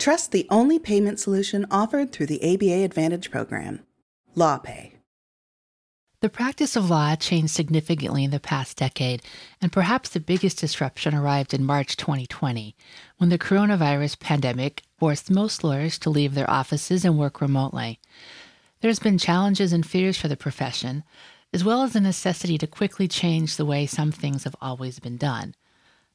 Trust the only payment solution offered through the ABA Advantage program LawPay. The practice of law changed significantly in the past decade, and perhaps the biggest disruption arrived in March 2020, when the coronavirus pandemic forced most lawyers to leave their offices and work remotely. There's been challenges and fears for the profession, as well as a necessity to quickly change the way some things have always been done.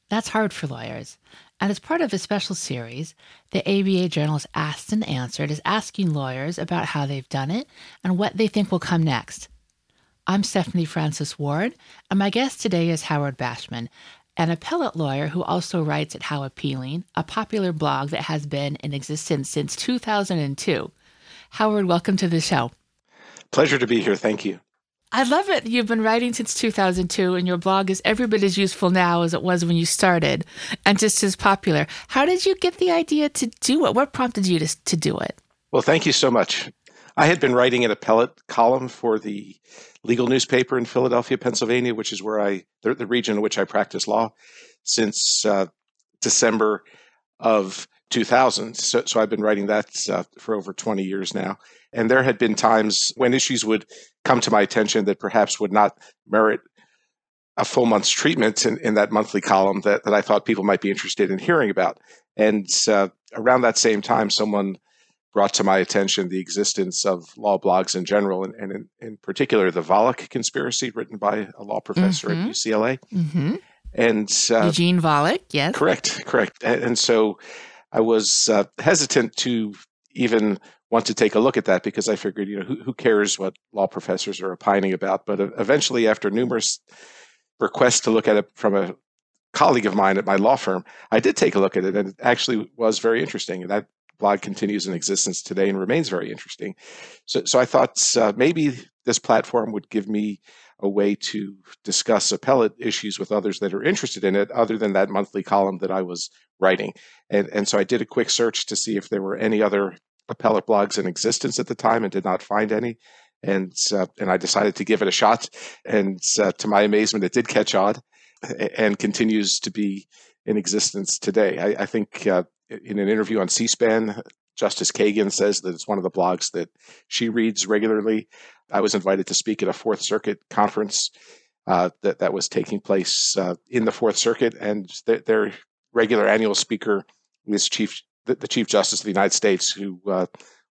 That's hard for lawyers. And as part of a special series, the ABA Journal's Asked and Answered is asking lawyers about how they've done it and what they think will come next. I'm Stephanie Francis Ward, and my guest today is Howard Bashman, an appellate lawyer who also writes at How Appealing, a popular blog that has been in existence since 2002. Howard, welcome to the show. Pleasure to be here. Thank you. I love it. You've been writing since 2002, and your blog is every bit as useful now as it was when you started, and just as popular. How did you get the idea to do it? What prompted you to, to do it? Well, thank you so much. I had been writing an appellate column for the legal newspaper in Philadelphia, Pennsylvania, which is where I, the, the region in which I practice law, since uh, December of 2000. So, so I've been writing that uh, for over 20 years now. And there had been times when issues would come to my attention that perhaps would not merit a full month's treatment in, in that monthly column that, that I thought people might be interested in hearing about. And uh, around that same time, someone brought to my attention the existence of law blogs in general, and, and in, in, particular the Volokh conspiracy, written by a law professor mm-hmm. at UCLA. Mm-hmm. And uh, Eugene Volokh, yes, correct, correct. And, and so I was uh, hesitant to even want to take a look at that because I figured, you know, who, who cares what law professors are opining about? But eventually, after numerous requests to look at it from a colleague of mine at my law firm, I did take a look at it, and it actually was very interesting. And that blog continues in existence today and remains very interesting. So, so I thought uh, maybe this platform would give me a way to discuss appellate issues with others that are interested in it, other than that monthly column that I was writing. And, and so I did a quick search to see if there were any other appellate blogs in existence at the time and did not find any. And, uh, and I decided to give it a shot. And uh, to my amazement, it did catch on and continues to be in existence today. I, I think uh, in an interview on C SPAN, Justice Kagan says that it's one of the blogs that she reads regularly. I was invited to speak at a Fourth Circuit conference uh, that that was taking place uh, in the Fourth Circuit, and th- their regular annual speaker was Chief the, the, Chief Justice of the United States, who uh,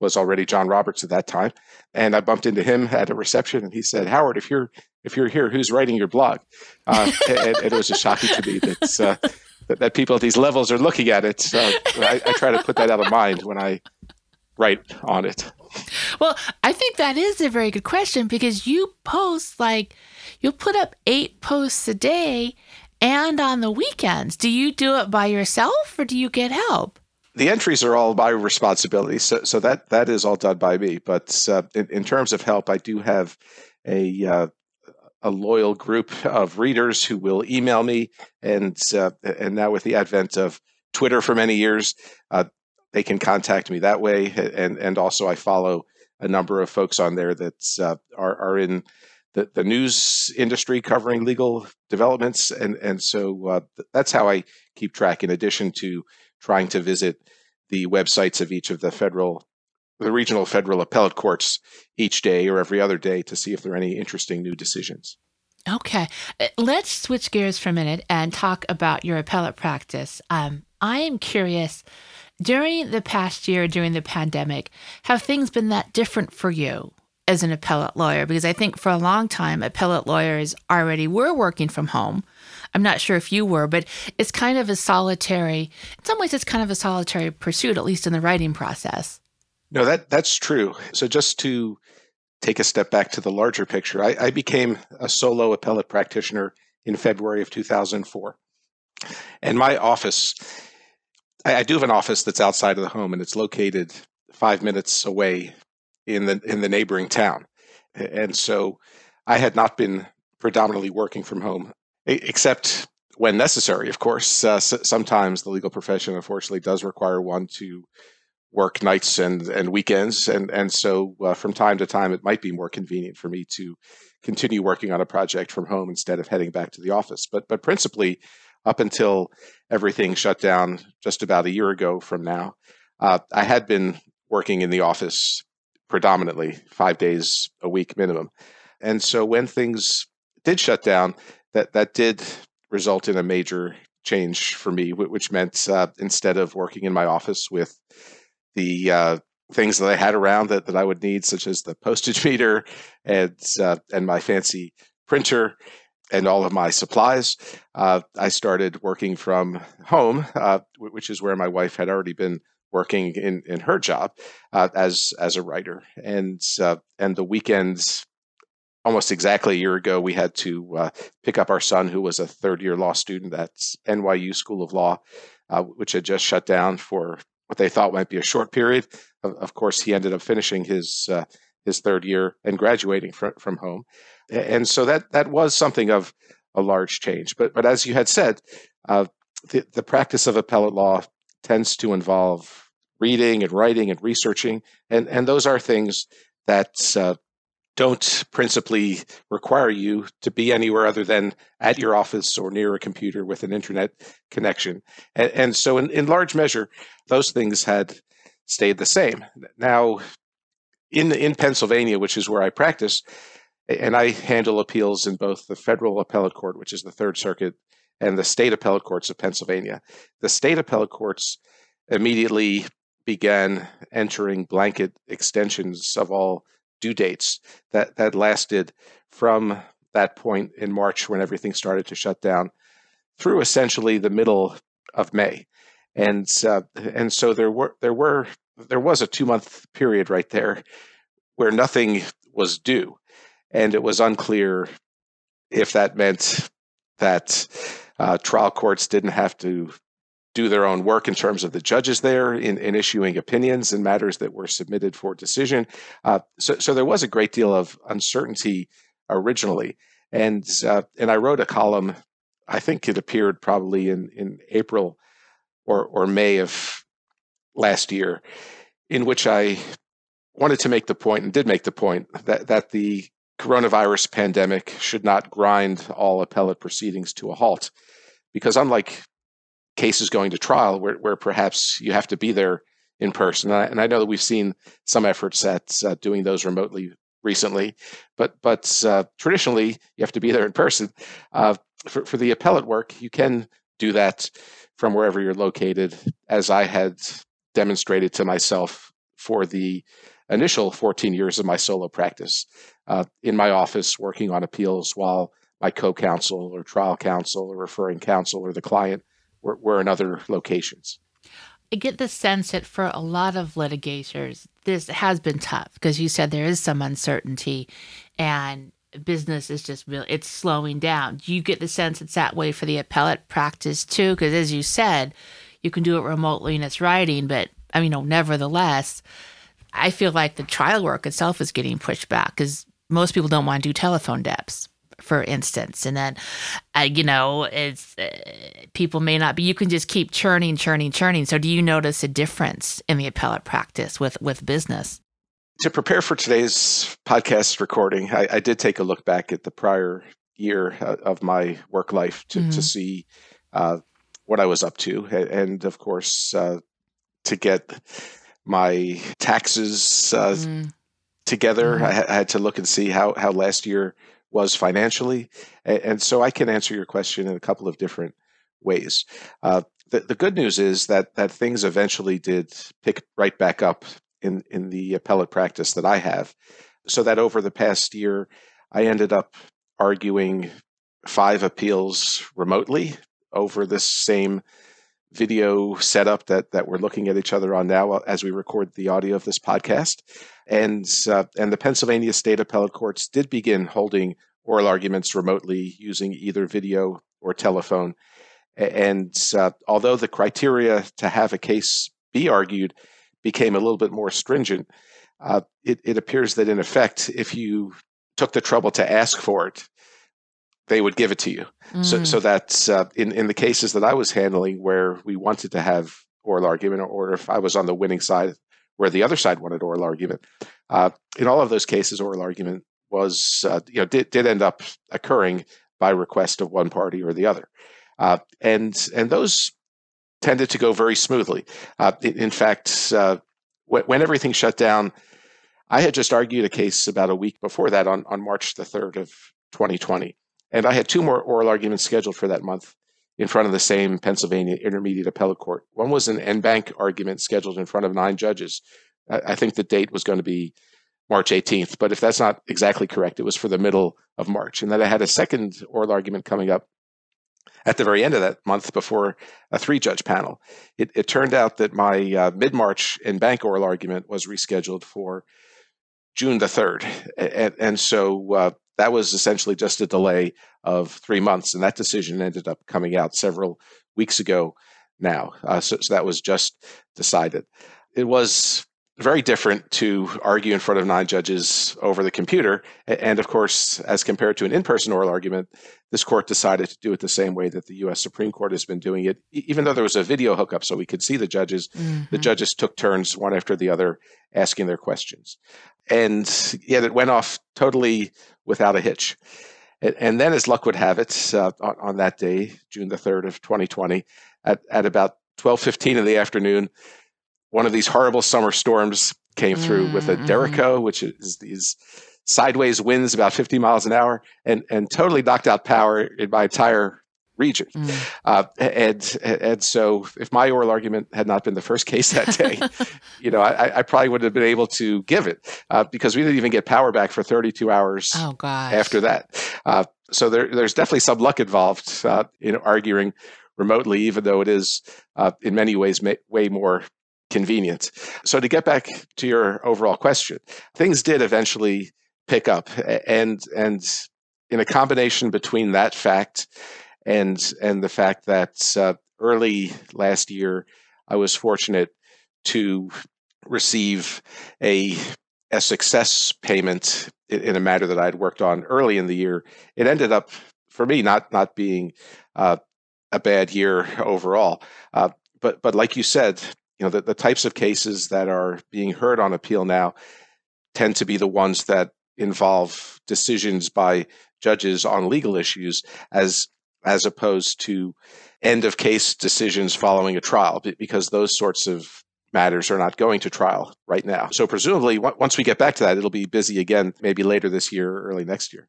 was already John Roberts at that time. And I bumped into him at a reception, and he said, "Howard, if you're if you're here, who's writing your blog?" Uh, and, and, it was just shocking to me that, uh, that, people at these levels are looking at it. So I, I try to put that out of mind when I write on it. Well, I think that is a very good question because you post like you'll put up eight posts a day and on the weekends. Do you do it by yourself or do you get help? The entries are all my responsibility, so so that that is all done by me. But uh, in, in, terms of help, I do have a uh, a loyal group of readers who will email me, and uh, and now with the advent of Twitter for many years, uh, they can contact me that way. And and also I follow a number of folks on there that uh, are are in the, the news industry covering legal developments, and and so uh, that's how I keep track. In addition to trying to visit the websites of each of the federal, the regional federal appellate courts each day or every other day to see if there are any interesting new decisions. Okay, uh, let's switch gears for a minute and talk about your appellate practice. Um, I am curious. During the past year, during the pandemic, have things been that different for you? As an appellate lawyer because I think for a long time appellate lawyers already were working from home. I'm not sure if you were, but it's kind of a solitary, in some ways, it's kind of a solitary pursuit, at least in the writing process. No, that that's true. So just to take a step back to the larger picture, I, I became a solo appellate practitioner in February of 2004, and my office. I, I do have an office that's outside of the home, and it's located five minutes away in the in the neighboring town, and so I had not been predominantly working from home, except when necessary. Of course, uh, sometimes the legal profession, unfortunately, does require one to work nights and and weekends, and and so uh, from time to time, it might be more convenient for me to continue working on a project from home instead of heading back to the office. But but principally, up until everything shut down just about a year ago from now, uh, I had been working in the office predominantly five days a week minimum. And so when things did shut down, that, that did result in a major change for me, which meant uh, instead of working in my office with the uh, things that I had around that, that I would need, such as the postage meter and uh, and my fancy printer and all of my supplies, uh, I started working from home, uh, which is where my wife had already been working in, in her job uh, as as a writer. And and the weekends almost exactly a year ago, we had to uh, pick up our son, who was a third year law student at NYU School of Law, uh, which had just shut down for what they thought might be a short period. Of, of course, he ended up finishing his uh, his third year and graduating from from home, and so that that was something of a large change. But but as you had said, uh, the, the practice of appellate law tends to involve reading and writing and researching, and and those are things that uh, don't principally require you to be anywhere other than at your office or near a computer with an internet connection. And, and so, in, in large measure, those things had stayed the same. Now, in in Pennsylvania, which is where I practice, and I handle appeals in both the federal appellate court, which is the Third Circuit, and the state appellate courts of Pennsylvania. The state appellate courts immediately began entering blanket extensions of all due dates that that lasted from that point in March when everything started to shut down through essentially the middle of May, and uh, and so there were there were there was a two month period right there where nothing was due, and it was unclear if that meant that uh, trial courts didn't have to do their own work in terms of the judges there in, in issuing opinions in matters that were submitted for decision. Uh, so, so there was a great deal of uncertainty originally, and uh, and I wrote a column. I think it appeared probably in in April or or May of last year, in which I wanted to make the point and did make the point that that the coronavirus pandemic should not grind all appellate proceedings to a halt because unlike cases going to trial where, where perhaps you have to be there in person. And I, and I know that we've seen some efforts at uh, doing those remotely recently, but but uh, traditionally you have to be there in person. Uh, for, for the appellate work, you can do that from wherever you're located, as I had demonstrated to myself for the initial 14 years of my solo practice uh, in my office working on appeals while my co-counsel or trial counsel or referring counsel or the client were, were in other locations. I get the sense that for a lot of litigators, this has been tough because you said there is some uncertainty and business is just really it's slowing down. Do you get the sense it's that way for the appellate practice too? Because as you said, you can do it remotely and it's writing, but I mean, you nevertheless, I feel like the trial work itself is getting pushed back because most people don't want to do telephone deps for instance. And then uh, you know it's uh, people may not be you can just keep churning churning churning. So do you notice a difference in the appellate practice with with business? To prepare for today's podcast recording i, I did take a look back at the prior year uh, of my work life to, mm-hmm. to see uh, what i was up to. And of course uh, to get my taxes uh, mm. together mm-hmm. I, I had to look and see how how last year was financially. And, so I can answer your question in a couple of different ways. Uh, the, the good news is that that things eventually did pick right back up in, in the appellate practice that I have. So that over the past year, I ended up arguing five appeals remotely over this same video setup that that we're looking at each other on now as we record the audio of this podcast. And uh, and the Pennsylvania State Appellate Courts did begin holding oral arguments remotely using either video or telephone. And uh, although the criteria to have a case be argued became a little bit more stringent, uh, it, it appears that in effect, if you took the trouble to ask for it, they would give it to you. Mm. So, so that uh, in in the cases that I was handling, where we wanted to have oral argument, or if I was on the winning side, where the other side wanted oral argument, uh, in all of those cases, oral argument was uh, you know did did end up occurring by request of one party or the other, uh, and and those tended to go very smoothly. Uh, in, fact, uh, when everything shut down, I had just argued a case about a week before that on, on March the 3rd of 2020. And I had two more oral arguments scheduled for that month in front of the same Pennsylvania Intermediate Appellate Court. One was an en banc argument scheduled in front of nine judges. I, think the date was going to be March 18th, but if that's not exactly correct, it was for the middle of March. And then I had a second oral argument coming up at the very end of that month before a three judge panel. It, it, turned out that my uh, mid March en banc oral argument was rescheduled for June the 3rd. And, and so uh, that was essentially just a delay of three months. And that decision ended up coming out several weeks ago now. Uh, so, so that was just decided. It was very different to argue in front of nine judges over the computer. And of course, as compared to an in person oral argument, this court decided to do it the same way that the US Supreme Court has been doing it. Even though there was a video hookup so we could see the judges, mm-hmm. the judges took turns one after the other asking their questions. And yet it went off totally without a hitch. And then, as luck would have it, uh, on, on, that day, June the 3rd of 2020, at, at about 12.15 in the afternoon, one of these horrible summer storms came through mm-hmm. with a mm-hmm. Which is these sideways winds about 50 miles an hour, and and totally knocked out power in my entire region. Mm. Uh, and and so, if my oral argument had not been the first case that day, you know, I, I, probably would have been able to give it uh, because we didn't even get power back for 32 hours oh, after that. Uh, so there, there's definitely some luck involved uh, in arguing remotely, even though it is uh, in many ways ma- way more convenient. So to get back to your overall question, things did eventually pick up and and in a combination between that fact and and the fact that uh, early last year I was fortunate to receive a a success payment in, a matter that I'd worked on early in the year. It ended up for me not not being uh, a bad year overall. Uh, but but like you said, you know the, the types of cases that are being heard on appeal now tend to be the ones that involve decisions by judges on legal issues as as opposed to end of case decisions following a trial because those sorts of matters are not going to trial right now. So presumably once we get back to that it'll be busy again maybe later this year or early next year.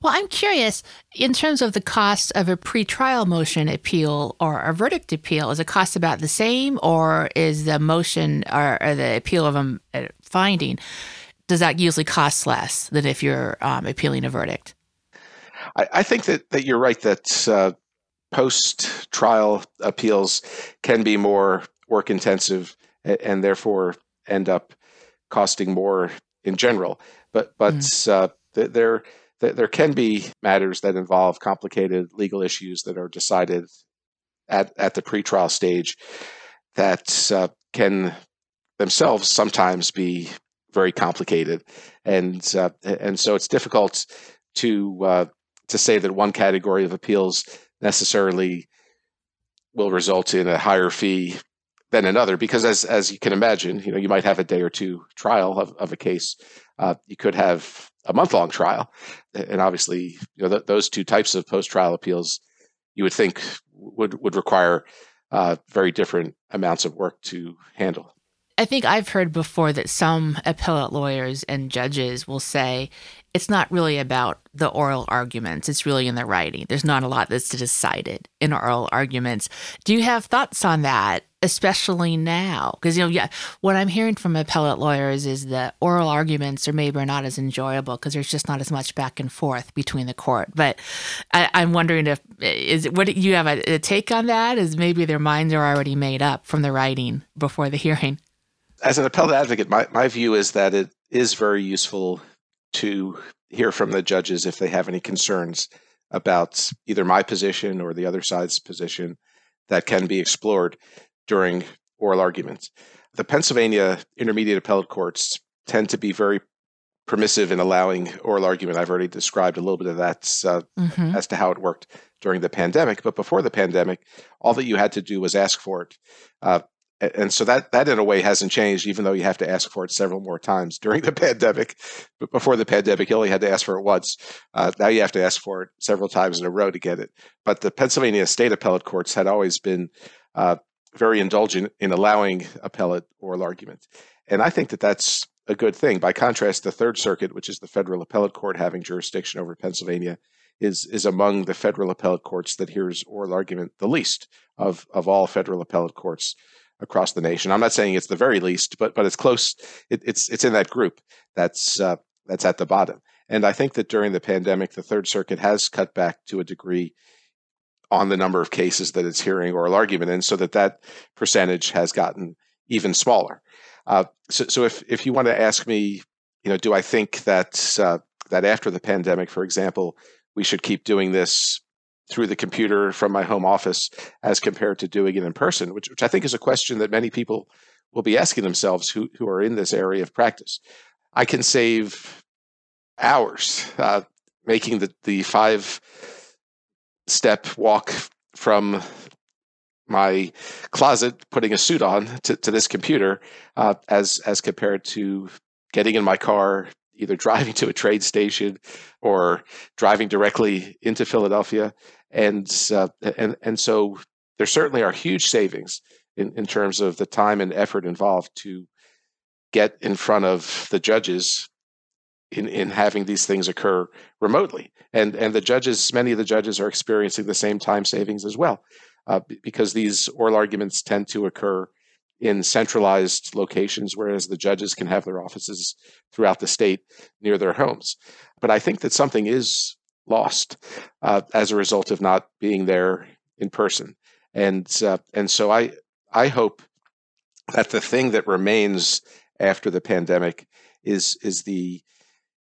Well, I'm curious in terms of the cost of a pretrial motion appeal or a verdict appeal, is the cost about the same, or is the motion or, or the appeal of a, a, finding, does that usually cost less than if you're um, appealing a verdict? I, I, think that, that you're right that uh, post trial appeals can be more work intensive and, and, therefore end up costing more in general. But but mm. uh, they're there can be matters that involve complicated legal issues that are decided at, at the pretrial stage that uh, can themselves sometimes be very complicated, and uh, and so it's difficult to uh, to say that one category of appeals necessarily will result in a higher fee than another because as as you can imagine you know you might have a day or two trial of, of a case uh, you could have a month long trial. And obviously, you know, th- those two types of post trial appeals you would think would, would require uh, very different amounts of work to handle. I think I've heard before that some appellate lawyers and judges will say it's not really about the oral arguments. It's really in the writing. There's not a lot that's decided in oral arguments. Do you have thoughts on that, especially now? Because, you know, yeah, what I'm hearing from appellate lawyers is that oral arguments are maybe not as enjoyable because there's just not as much back and forth between the court. But I, am wondering if, is what you have a, a take on that? Is maybe their minds are already made up from the writing before the hearing? As an appellate advocate, my, my view is that it is very useful to hear from the judges if they have any concerns about either my position or the other side's position that can be explored during oral arguments. The Pennsylvania intermediate appellate courts tend to be very permissive in allowing oral argument. I've already described a little bit of that uh, mm-hmm. as to how it worked during the pandemic. But before the pandemic, all that you had to do was ask for it. Uh, and so that that in a way hasn't changed, even though you have to ask for it several more times during the pandemic. But before the pandemic, you only had to ask for it once. Uh, now you have to ask for it several times in a row to get it. But the Pennsylvania state appellate courts had always been uh, very indulgent in allowing appellate oral argument. And I think that that's a good thing. By contrast, the Third Circuit, which is the federal appellate court having jurisdiction over Pennsylvania, is is among the federal appellate courts that hears oral argument the least of of all federal appellate courts across the nation. I'm not saying it's the very least, but but it's close. It, it's it's in that group that's uh, that's at the bottom. And I think that during the pandemic, the Third Circuit has cut back to a degree on the number of cases that it's hearing oral argument in, so that that percentage has gotten even smaller. Uh, so, so if if you want to ask me, you know, do I think that uh, that after the pandemic, for example, we should keep doing this through the computer from my home office as compared to doing it in person, which, which I think is a question that many people will be asking themselves who, who are in this area of practice. I can save hours uh, making the, the five step walk from my closet, putting a suit on to, to this computer, uh, as as compared to getting in my car, either driving to a train station or driving directly into Philadelphia, and uh, and and so there certainly are huge savings in, in terms of the time and effort involved to get in front of the judges in, in having these things occur remotely. And and the judges, many of the judges are experiencing the same time savings as well, uh, because these oral arguments tend to occur in centralized locations, whereas the judges can have their offices throughout the state near their homes. But I think that something is lost uh, as a result of not being there in person, and uh, and so I I hope that the thing that remains after the pandemic is is the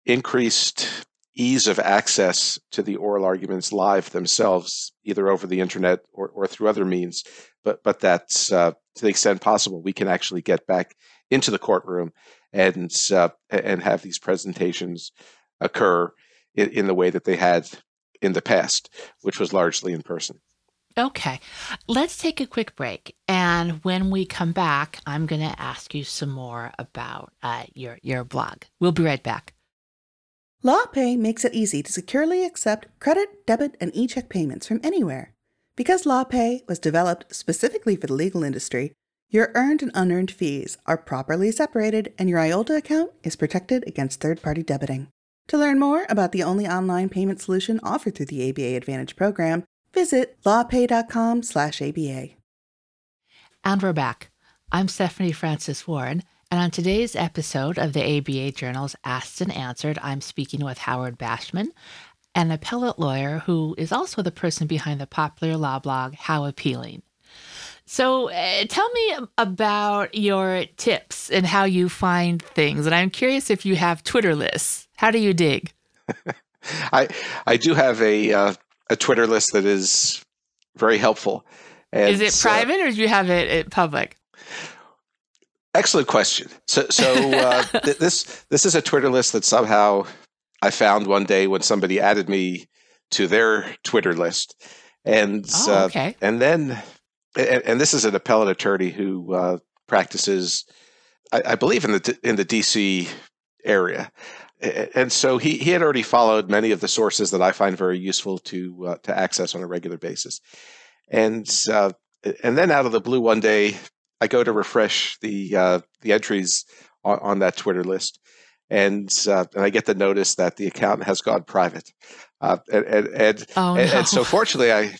increased ease of access to the oral arguments live themselves, either over the internet or, or through other means, but but that uh, to the extent possible, we can actually get back into the courtroom and uh, and have these presentations occur in, in the way that they had in the past, which was largely in person. Okay, let's take a quick break, and when we come back, I'm going to ask you some more about uh, your your blog. We'll be right back. LawPay makes it easy to securely accept credit, debit, and e-check payments from anywhere. Because LawPay was developed specifically for the legal industry, your earned and unearned fees are properly separated and your IOLTA account is protected against third-party debiting. To learn more about the only online payment solution offered through the ABA Advantage program, visit lawpay.com/aba. And we're back. I'm Stephanie Francis Ward, and on today's episode of the ABA Journal's Asked and Answered, I'm speaking with Howard Bashman, an appellate lawyer who is also the person behind the popular law blog How Appealing. So, uh, tell me about your tips and how you find things. And I'm curious if you have Twitter lists. How do you dig? I I do have a uh, a Twitter list that is very helpful. And, is it private uh, or do you have it, it public? Excellent question. So, so uh, th- this this is a Twitter list that somehow I found one day when somebody added me to their Twitter list, and oh, uh, okay. uh, and then and, and, this is an appellate attorney who uh, practices, I, I, believe, in the in the DC area, and so he he had already followed many of the sources that I find very useful to uh, to access on a regular basis, and uh, and then out of the blue one day I go to refresh the uh, the entries on, on, that Twitter list, and uh, and I get the notice that the account has gone private. Uh, and and and, oh, and, no. and, so fortunately, I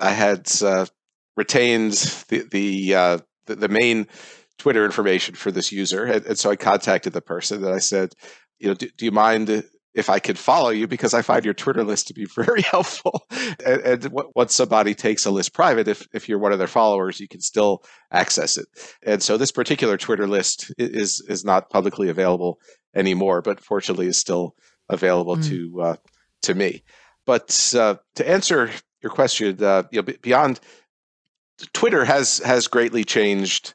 I had uh, retained the the, uh, the, the main Twitter information for this user, and, and, so I contacted the person and I said, you know, do, do you mind if I could follow you because I find your Twitter list to be very helpful. and, and once somebody takes a list private, if, if you're one of their followers, you can still access it. And so this particular Twitter list is is not publicly available anymore, but fortunately is still available mm. to uh, to me. But uh, to answer your question, uh, you know, beyond Twitter has has greatly changed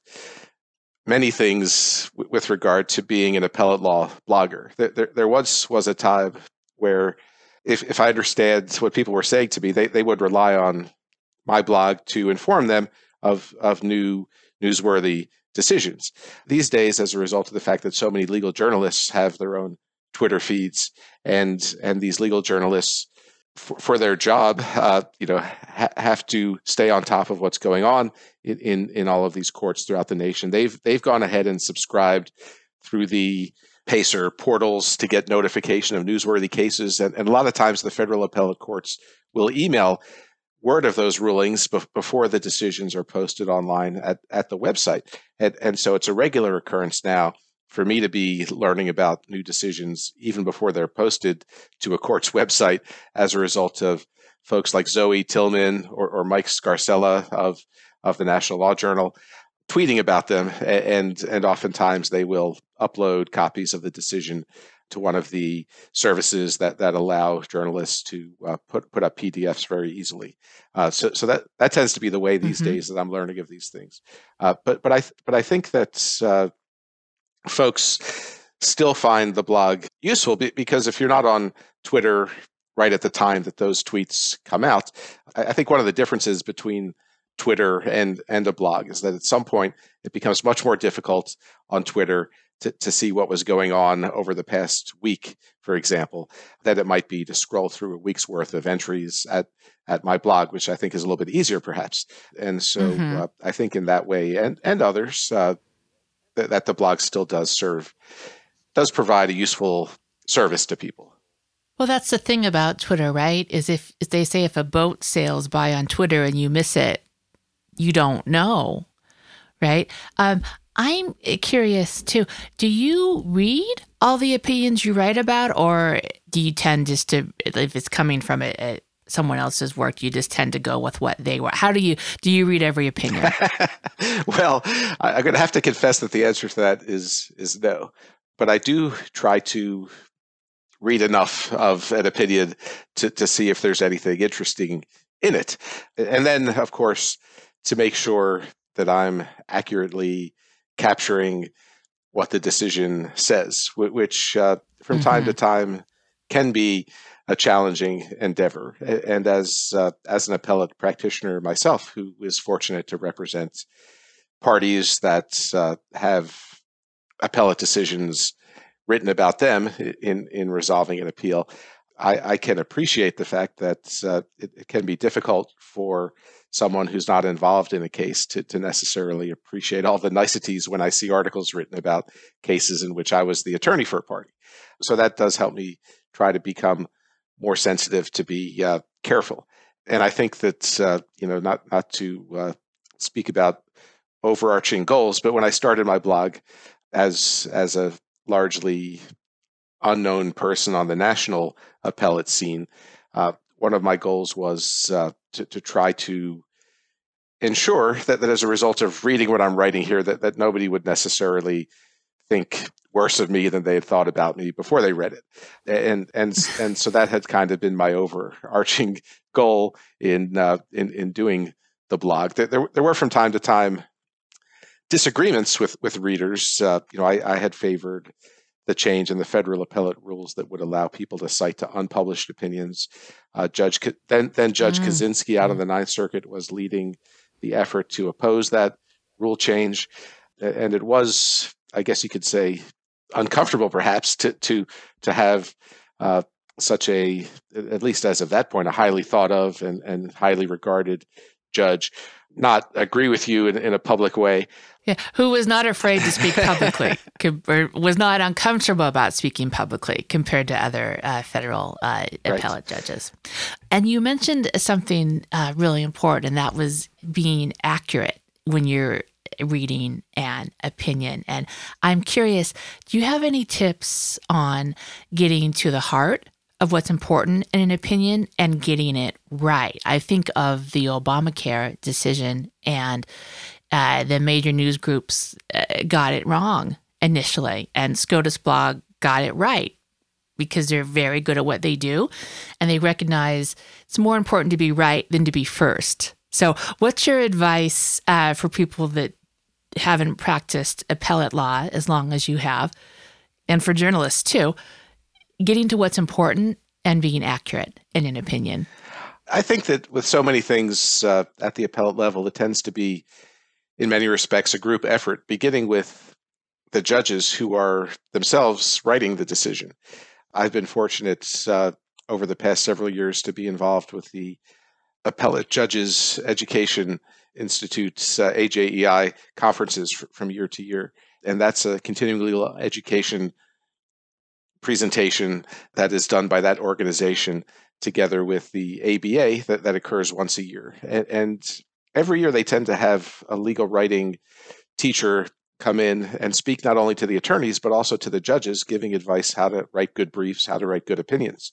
many things w- with regard to being an appellate law blogger. There, there, there, once was a time where, if, if I understand what people were saying to me, they, they would rely on my blog to inform them of, of new newsworthy decisions. These days, as a result of the fact that so many legal journalists have their own Twitter feeds, and and these legal journalists for, their job, uh, you know, ha- have to stay on top of what's going on in, in, all of these courts throughout the nation. They've they've gone ahead and subscribed through the Pacer portals to get notification of newsworthy cases, and, and a lot of times the federal appellate courts will email word of those rulings be- before the decisions are posted online at, at the website. And, and so it's a regular occurrence now for me to be learning about new decisions even before they're posted to a court's website as a result of folks like Zoe Tillman or, or Mike Scarcella of, of the National Law Journal tweeting about them. And, and oftentimes they will upload copies of the decision to one of the services that, that allow journalists to uh, put put up PDFs very easily. Uh, so so that that tends to be the way these mm-hmm. days that I'm learning of these things. Uh, but but I but I think that uh, folks still find the blog useful because if you're not on Twitter right at the time that those tweets come out, I think one of the differences between Twitter and and a blog is that at some point it becomes much more difficult on Twitter to, to see what was going on over the past week, for example, that it might be to scroll through a week's worth of entries at at my blog, which I think is a little bit easier, perhaps. And so mm-hmm. uh, I think in that way, and and others, uh, that, that the blog still does serve, does provide a useful service to people. Well, that's the thing about Twitter, right? Is if, if they say if a boat sails by on Twitter and you miss it, you don't know, right? Um, I'm curious too. Do you read all the opinions you write about, or do you tend just to, if it's coming from someone else's work you just tend to go with what they want how do you do you read every opinion well i'm going to have to confess that the answer to that is is no but i do try to read enough of an opinion to, to see if there's anything interesting in it and then of course to make sure that i'm accurately capturing what the decision says which uh, from mm-hmm. time to time can be a challenging endeavor. And as uh, as an appellate practitioner myself, who is fortunate to represent parties that uh, have appellate decisions written about them in in resolving an appeal, I, I can appreciate the fact that uh, it, it, can be difficult for someone who's not involved in a case to, to necessarily appreciate all the niceties when I see articles written about cases in which I was the attorney for a party. So that does help me try to become more sensitive to be uh, careful. And I think that uh, you know not not to uh, speak about overarching goals, but when I started my blog as as a largely unknown person on the national appellate scene, uh, one of my goals was uh, to, to try to ensure that, that as a result of reading what I'm writing here, that, that nobody would necessarily think worse of me than they had thought about me before they read it. And and and so that had kind of been my overarching goal in uh, in in doing the blog. There, there, were from time to time disagreements with with readers. Uh, you know, I, I had favored the change in the federal appellate rules that would allow people to cite to unpublished opinions. Uh, Judge then then Judge mm. Kozinski out of mm. the Ninth Circuit was leading the effort to oppose that rule change, and it was I guess you could say, uncomfortable perhaps to to to have uh, such a at least as of that point a highly thought of and, and highly regarded judge not agree with you in, in a public way. Yeah, who was not afraid to speak publicly, or was not uncomfortable about speaking publicly compared to other uh, federal uh, appellate judges. And you mentioned something uh, really important, and that was being accurate when you're reading an opinion. And I'm curious, do you have any tips on getting to the heart of what's important in an opinion and getting it right? I think of the Obamacare decision and uh, the major news groups uh, got it wrong initially, and SCOTUS blog got it right because they're very good at what they do and they recognize it's more important to be right than to be first. So, what's your advice uh, for people that haven't practiced appellate law as long as you have, and for journalists too, getting to what's important and being accurate in an opinion? I think that with so many things uh, at the appellate level, it tends to be, in many respects, a group effort, beginning with the judges who are themselves writing the decision. I've been fortunate uh, over the past several years to be involved with the Appellate Judges Education Institute's uh, AJEI conferences from year to year. And that's a continuing legal education presentation that is done by that organization together with the ABA that, that occurs once a year. And, and every year they tend to have a legal writing teacher come in and speak not only to the attorneys, but also to the judges, giving advice how to write good briefs, how to write good opinions.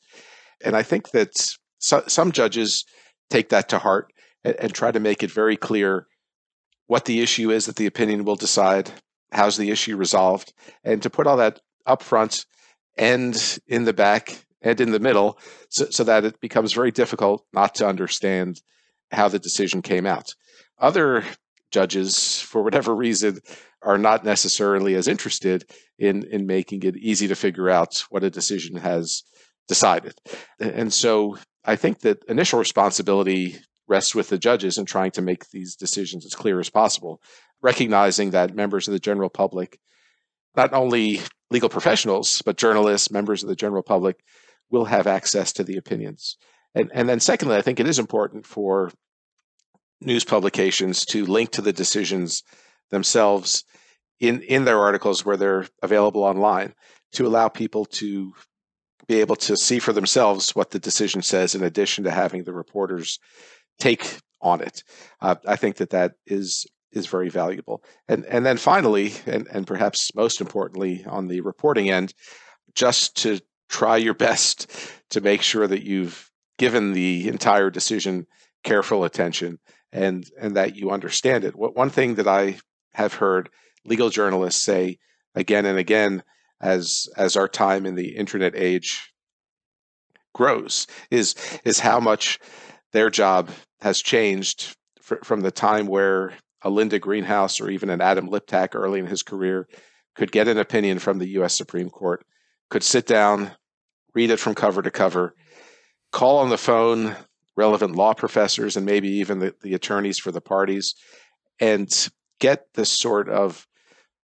And I think that so, some judges take that to heart and, and try to make it very clear what the issue is that the opinion will decide, how's the issue resolved, and to put all that up front and in the back and in the middle so, so, that it becomes very difficult not to understand how the decision came out. Other judges, for whatever reason, are not necessarily as interested in, in making it easy to figure out what a decision has decided. And so I think that initial responsibility rests with the judges in trying to make these decisions as clear as possible, recognizing that members of the general public, not only legal professionals, but journalists, members of the general public, will have access to the opinions. And, and then, secondly, I think it is important for news publications to link to the decisions themselves in, in their articles where they're available online to allow people to be able to see for themselves what the decision says in addition to having the reporters take on it. Uh, I think that that is is very valuable. And and then finally, and, and perhaps most importantly on the reporting end, just to try your best to make sure that you've given the entire decision careful attention and and that you understand it. What one thing that I have heard legal journalists say again and again as as our time in the internet age grows is is how much their job has changed fr- from the time where a Linda Greenhouse or even an Adam Liptak early in his career could get an opinion from the U.S. Supreme Court, could sit down, read it from cover to cover, call on the phone relevant law professors and maybe even the, the attorneys for the parties, and get this sort of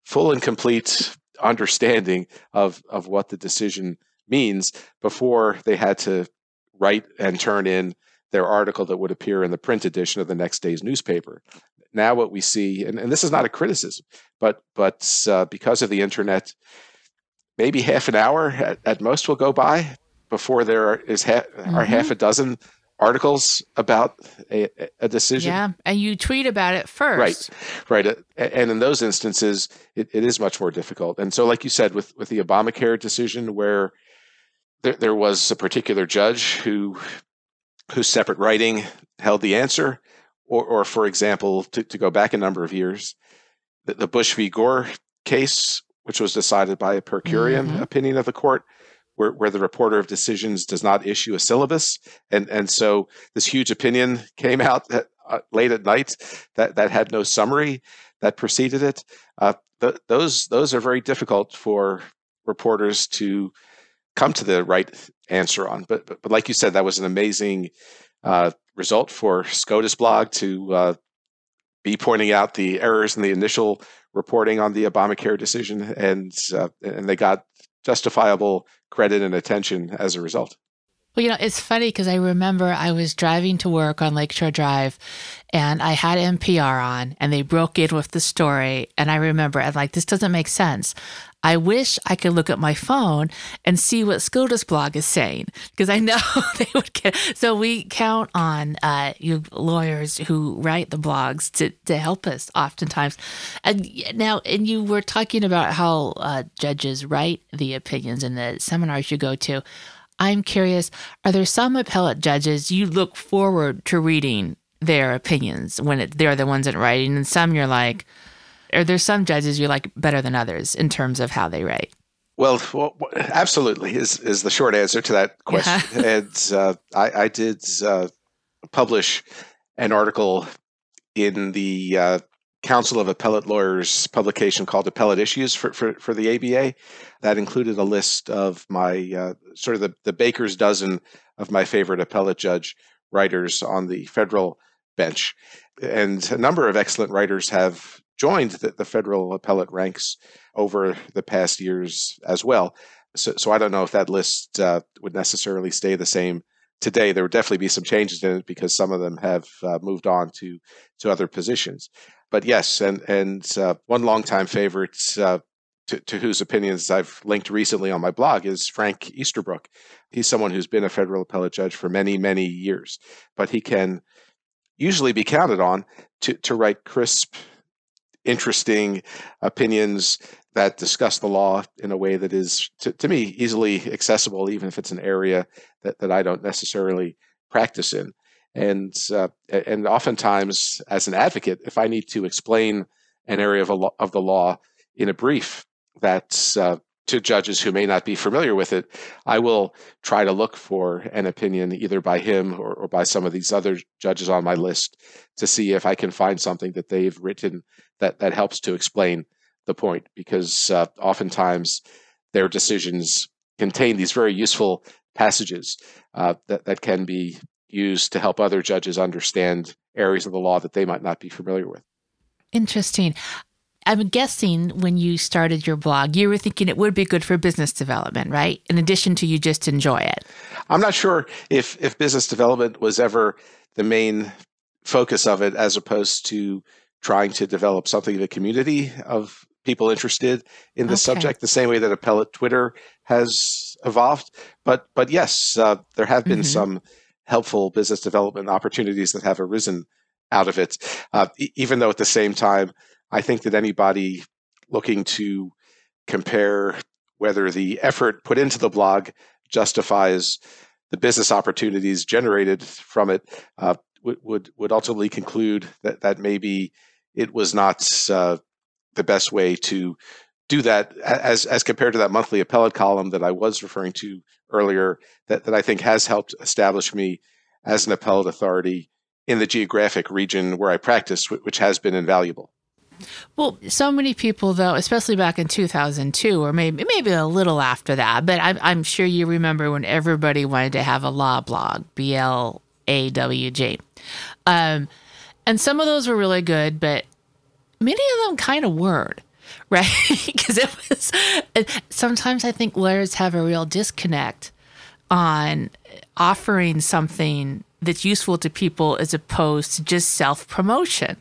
full and complete understanding of, of what the decision means before they had to write and turn in their article that would appear in the print edition of the next day's newspaper. Now, what we see, and, and this is not a criticism, but but uh, because of the internet, maybe half an hour at, at most will go by before there is ha- mm-hmm. are half a dozen articles about a, a, decision. Yeah, and you tweet about it first. Right, right. And in those instances, it, it is much more difficult. And so, like you said, with with the Obamacare decision, where there, there was a particular judge who whose separate writing held the answer, or, or for example, to, to go back a number of years, the, the Bush v. Gore case, which was decided by a per curiam mm-hmm. opinion of the court, where, where the reporter of decisions does not issue a syllabus. And, and so this huge opinion came out at, uh, late at night that, that had no summary that preceded it. Uh, th- those, those are very difficult for reporters to come to the right answer on. But, but, but like you said, that was an amazing uh, result for SCOTUS blog to uh, be pointing out the errors in the initial reporting on the Obamacare decision, and uh, and they got justifiable credit and attention as a result. Well, you know, it's funny because I remember I was driving to work on Lakeshore Drive and I had NPR on and they broke in with the story. And I remember, I'm like, this doesn't make sense. I wish I could look at my phone and see what SCOTUS blog is saying because I know they would get. So we count on uh, you lawyers who write the blogs to, to help us oftentimes. And now, and you were talking about how uh, judges write the opinions in the seminars you go to. I'm curious, are there some appellate judges you look forward to reading their opinions when it, they're the ones that writing, and some you're like, are there some judges you like better than others in terms of how they write? Well, well absolutely is is the short answer to that question. Yeah. and uh, I, I, did uh, publish an article in the uh, Council of Appellate Lawyers publication called Appellate Issues for, for, for the ABA. That included a list of my uh, sort of the, the baker's dozen of my favorite appellate judge writers on the federal bench. And a number of excellent writers have joined the, the federal appellate ranks over the past years as well. So, so I don't know if that list uh, would necessarily stay the same today. There would definitely be some changes in it because some of them have uh, moved on to to other positions. But yes, and and uh, one longtime favorite uh, to, to, whose opinions I've linked recently on my blog is Frank Easterbrook. He's someone who's been a federal appellate judge for many, many years, but he can usually be counted on to, to write crisp, interesting opinions that discuss the law in a way that is, to, to me, easily accessible, even if it's an area that, that I don't necessarily practice in. And uh, and oftentimes, as an advocate, if I need to explain an area of, a, of the law in a brief that uh, to judges who may not be familiar with it, I will try to look for an opinion either by him or, or, by some of these other judges on my list to see if I can find something that they've written that, that helps to explain the point. Because uh, oftentimes their decisions contain these very useful passages uh, that, that can be used to help other judges understand areas of the law that they might not be familiar with. Interesting. I'm guessing when you started your blog, you were thinking it would be good for business development, right? In addition to you just enjoy it. I'm not sure if if business development was ever the main focus of it, as opposed to trying to develop something of a community of people interested in the okay. subject, the same way that appellate Twitter has evolved. But but yes, uh, there have been mm-hmm. some helpful business development opportunities that have arisen out of it, uh, e- even though at the same time I think that anybody looking to compare whether the effort put into the blog justifies the business opportunities generated from it uh, would, would, would ultimately conclude that that maybe it was not uh, the best way to do that as as compared to that monthly appellate column that I was referring to earlier that, that I think has helped establish me as an appellate authority in the geographic region where I practice, which has been invaluable. Well, so many people, though, especially back in 2002, or maybe maybe a little after that, but I'm, I'm sure you remember when everybody wanted to have a law blog, B L A W G. Um, and some of those were really good, but many of them kind of weren't, right? Because it was sometimes I think lawyers have a real disconnect on offering something that's useful to people as opposed to just self promotion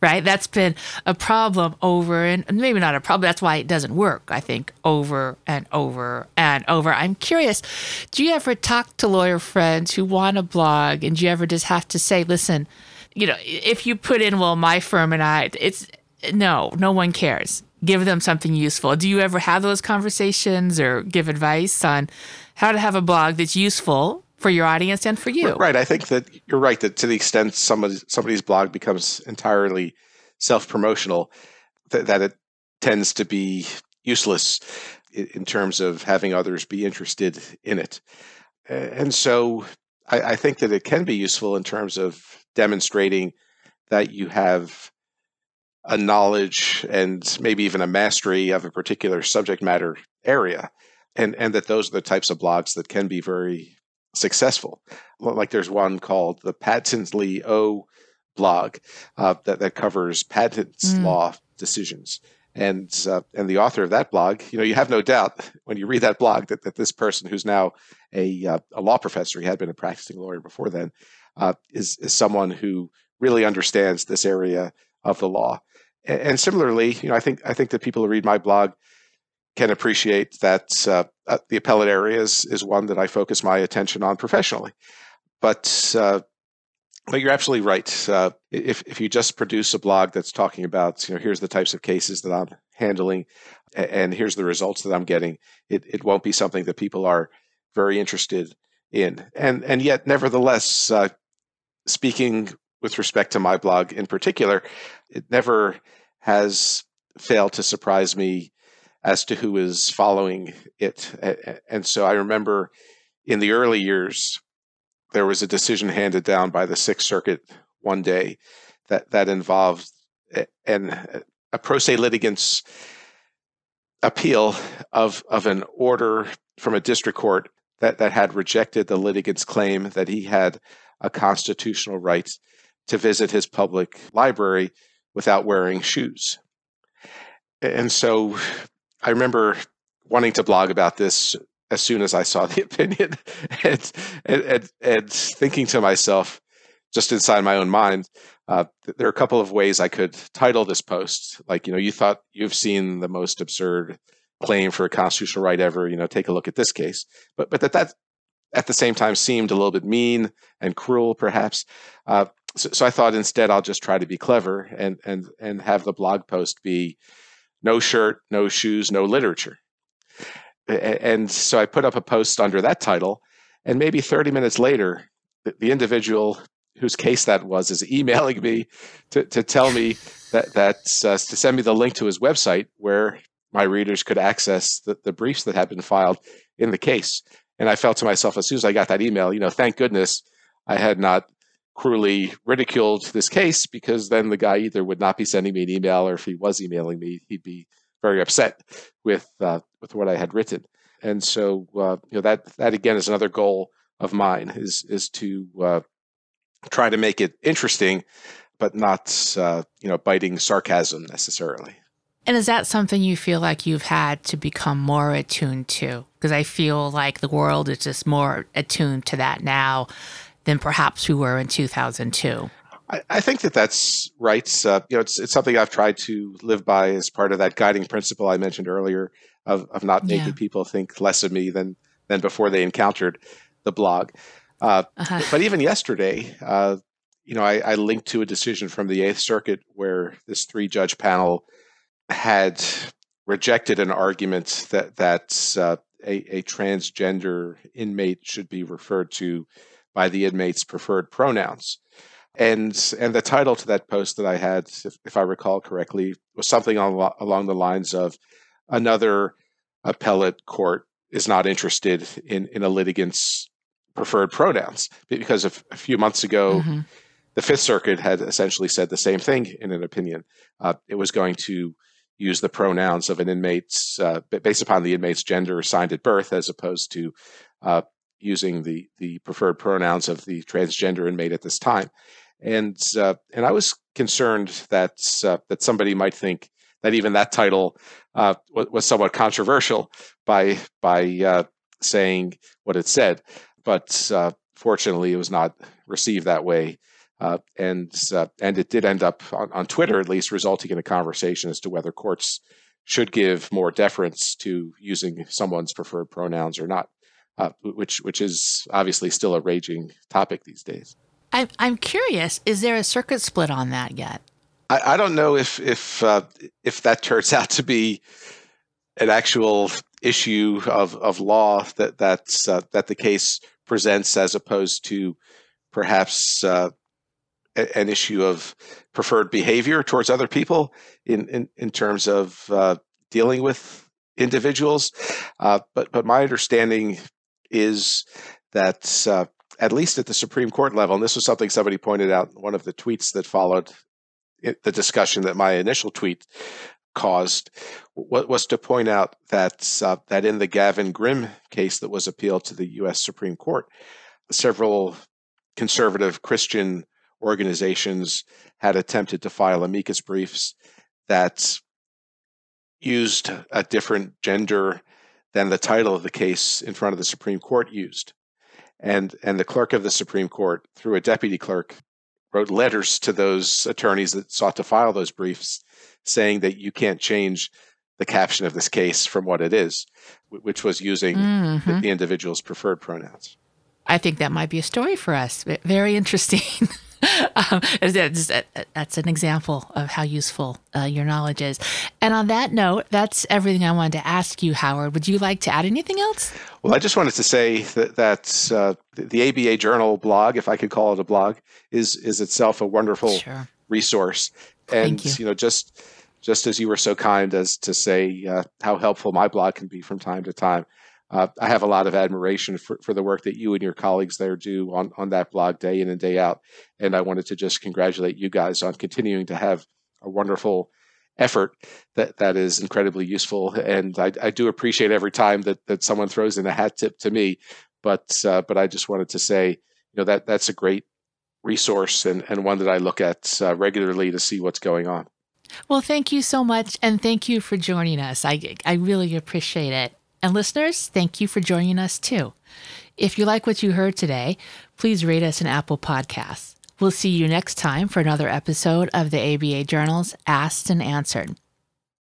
right? That's been a problem over and maybe not a problem. That's why it doesn't work, I think, over and over and over. I'm curious, do you ever talk to lawyer friends who want to blog and do you ever just have to say, listen, you know, if you put in, well, my firm and I, it's no, no one cares. Give them something useful. Do you ever have those conversations or give advice on how to have a blog that's useful for your audience and for you. Right. I think that you're right that to the extent somebody, somebody's blog becomes entirely self promotional, that, that it tends to be useless in terms of having others be interested in it. And so I, I think that it can be useful in terms of demonstrating that you have a knowledge and maybe even a mastery of a particular subject matter area and and that those are the types of blogs that can be very successful. Like there's one called the Patently O blog uh, that that covers patents mm. law decisions. And uh, and the author of that blog, you know, you have no doubt when you read that blog that, that this person who's now a uh, a law professor, he had been a practicing lawyer before then, uh, is is someone who really understands this area of the law. And, similarly, you know, I think I think that people who read my blog can appreciate that uh, uh, the appellate area is, is one that I focus my attention on professionally. But uh, but you're absolutely right. Uh, if if you just produce a blog that's talking about you know here's the types of cases that I'm handling, and here's the results that I'm getting, it it won't be something that people are very interested in. And and yet, nevertheless, uh, speaking with respect to my blog in particular, it never has failed to surprise me as to who is following it. And so I remember in the early years, there was a decision handed down by the Sixth Circuit one day that, that involved an, a pro se litigant's appeal of, of an order from a district court that, that had rejected the litigant's claim that he had a constitutional right to visit his public library without wearing shoes. And so I remember wanting to blog about this as soon as I saw the opinion, and, and, and, and thinking to myself, just inside my own mind, uh, there are a couple of ways I could title this post. Like, you know, you thought you've seen the most absurd claim for a constitutional right ever. You know, take a look at this case. But but that that at the same time seemed a little bit mean and cruel, perhaps. Uh, so, so, I thought instead I'll just try to be clever and and and have the blog post be no shirt, no shoes, no literature. And so I put up a post under that title, and maybe 30 minutes later, the individual whose case that was is emailing me to, to tell me that that's uh, to send me the link to his website where my readers could access the, the briefs that had been filed in the case. And I felt to myself as soon as I got that email, you know, thank goodness I had not cruelly ridiculed this case because then the guy either would not be sending me an email or if he was emailing me, he'd be very upset with uh, with what I had written. And so, uh, you know, that that again is another goal of mine is is to uh, try to make it interesting, but not uh, you know biting sarcasm necessarily. And is that something you feel like you've had to become more attuned to? Because I feel like the world is just more attuned to that now than perhaps we were in 2002. I, I think that that's right. Uh, you know, it's, it's something I've tried to live by as part of that guiding principle I mentioned earlier of, of not making yeah. people think less of me than than before they encountered the blog. Uh, uh-huh. But even yesterday, uh, you know, I, I, linked to a decision from the Eighth Circuit where this three judge panel had rejected an argument that that uh, a, a, transgender inmate should be referred to by the inmate's preferred pronouns. And and the title to that post that I had, if, if I recall correctly, was something on, along the lines of another appellate court is not interested in, in a litigant's preferred pronouns because a, a few months ago mm-hmm. the Fifth Circuit had essentially said the same thing in an opinion. Uh, it was going to use the pronouns of an inmate's uh, based upon the inmate's gender assigned at birth, as opposed to uh, using the the preferred pronouns of the transgender inmate at this time. And uh, and I was concerned that uh, that somebody might think that even that title uh, was, somewhat controversial by by uh, saying what it said, but fortunately, it was not received that way. Uh, and uh, and it did end up on, on Twitter, at least, resulting in a conversation as to whether courts should give more deference to using someone's preferred pronouns or not, uh, which which is obviously still a raging topic these days. I'm I'm curious. Is there a circuit split on that yet? I, I don't know if if uh, if that turns out to be an actual issue of, of law that that's uh, that the case presents, as opposed to perhaps uh, an issue of preferred behavior towards other people in in, in terms of uh, dealing with individuals. Uh, but but my understanding is that uh, at least at the Supreme Court level, and this was something somebody pointed out in one of the tweets that followed it, the discussion that my initial tweet caused was to point out that uh, that in the Gavin Grimm case that was appealed to the U.S. Supreme Court, several conservative Christian organizations had attempted to file amicus briefs that used a different gender than the title of the case in front of the Supreme Court used. And, and the clerk of the Supreme Court, through a deputy clerk, wrote letters to those attorneys that sought to file those briefs saying that you can't change the caption of this case from what it is, which was using mm-hmm. the, the individual's preferred pronouns. I think that might be a story for us. Very interesting. um, that's an example of how useful uh, your knowledge is. And on that note, that's everything I wanted to ask you, Howard. Would you like to add anything else? Well, I just wanted to say that, that uh, the ABA Journal blog, if I could call it a blog, is is itself a wonderful sure. resource. And you. you. know, just just as you were so kind as to say uh, how helpful my blog can be from time to time uh, I have a lot of admiration for, for the work that you and your colleagues there do on, on that blog day in and day out. And I wanted to just congratulate you guys on continuing to have a wonderful effort that, that is incredibly useful. And I, I do appreciate every time that, that someone throws in a hat tip to me. But, uh, but I just wanted to say, you know, that that's a great resource and, and one that I look at uh, regularly to see what's going on. Well, thank you so much. And thank you for joining us. I, I really appreciate it. And listeners, thank you for joining us too. If you like what you heard today, please rate us an Apple Podcasts. We'll see you next time for another episode of the ABA Journal's Asked and Answered.